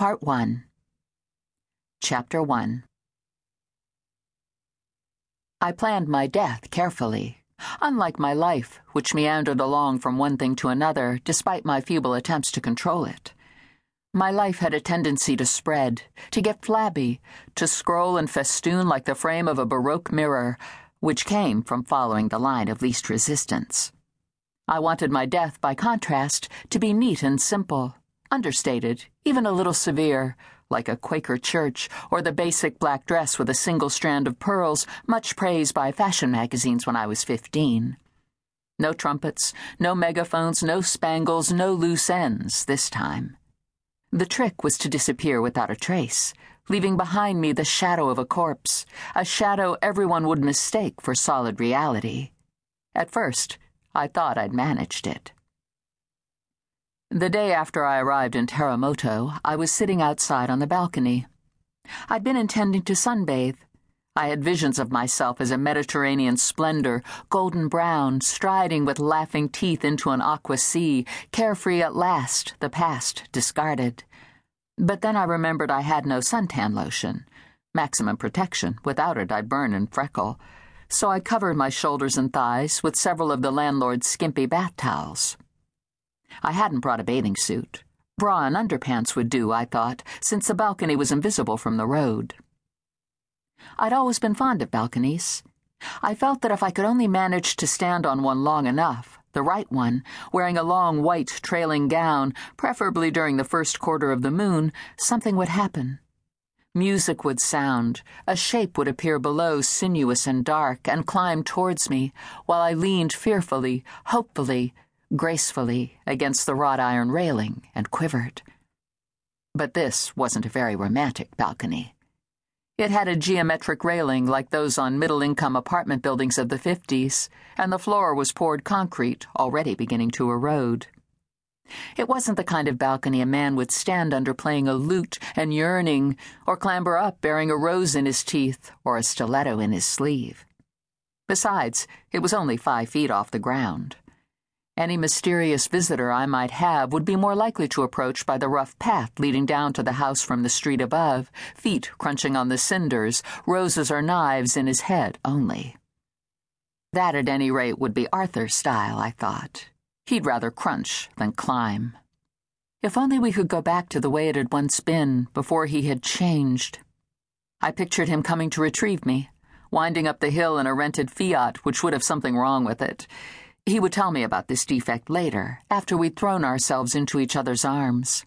Part 1 Chapter 1 I planned my death carefully, unlike my life, which meandered along from one thing to another despite my feeble attempts to control it. My life had a tendency to spread, to get flabby, to scroll and festoon like the frame of a Baroque mirror, which came from following the line of least resistance. I wanted my death, by contrast, to be neat and simple understated, even a little severe, like a Quaker church or the basic black dress with a single strand of pearls, much praised by fashion magazines when I was 15. No trumpets, no megaphones, no spangles, no loose ends this time. The trick was to disappear without a trace, leaving behind me the shadow of a corpse, a shadow everyone would mistake for solid reality. At first, I thought I'd managed it. The day after I arrived in Terremoto, I was sitting outside on the balcony. I'd been intending to sunbathe. I had visions of myself as a Mediterranean splendor, golden brown, striding with laughing teeth into an aqua sea, carefree at last, the past discarded. But then I remembered I had no suntan lotion. Maximum protection. Without it, I burn and freckle. So I covered my shoulders and thighs with several of the landlord's skimpy bath towels. I hadn't brought a bathing suit. Bra and underpants would do, I thought, since the balcony was invisible from the road. I'd always been fond of balconies. I felt that if I could only manage to stand on one long enough, the right one, wearing a long white trailing gown, preferably during the first quarter of the moon, something would happen. Music would sound, a shape would appear below, sinuous and dark, and climb towards me, while I leaned fearfully, hopefully, gracefully against the wrought iron railing and quivered. But this wasn't a very romantic balcony. It had a geometric railing like those on middle income apartment buildings of the 50s, and the floor was poured concrete, already beginning to erode. It wasn't the kind of balcony a man would stand under playing a lute and yearning, or clamber up bearing a rose in his teeth or a stiletto in his sleeve. Besides, it was only five feet off the ground. Any mysterious visitor I might have would be more likely to approach by the rough path leading down to the house from the street above, feet crunching on the cinders, roses or knives in his head only. That, at any rate, would be Arthur's style, I thought. He'd rather crunch than climb. If only we could go back to the way it had once been, before he had changed. I pictured him coming to retrieve me, winding up the hill in a rented Fiat, which would have something wrong with it. He would tell me about this defect later, after we'd thrown ourselves into each other's arms.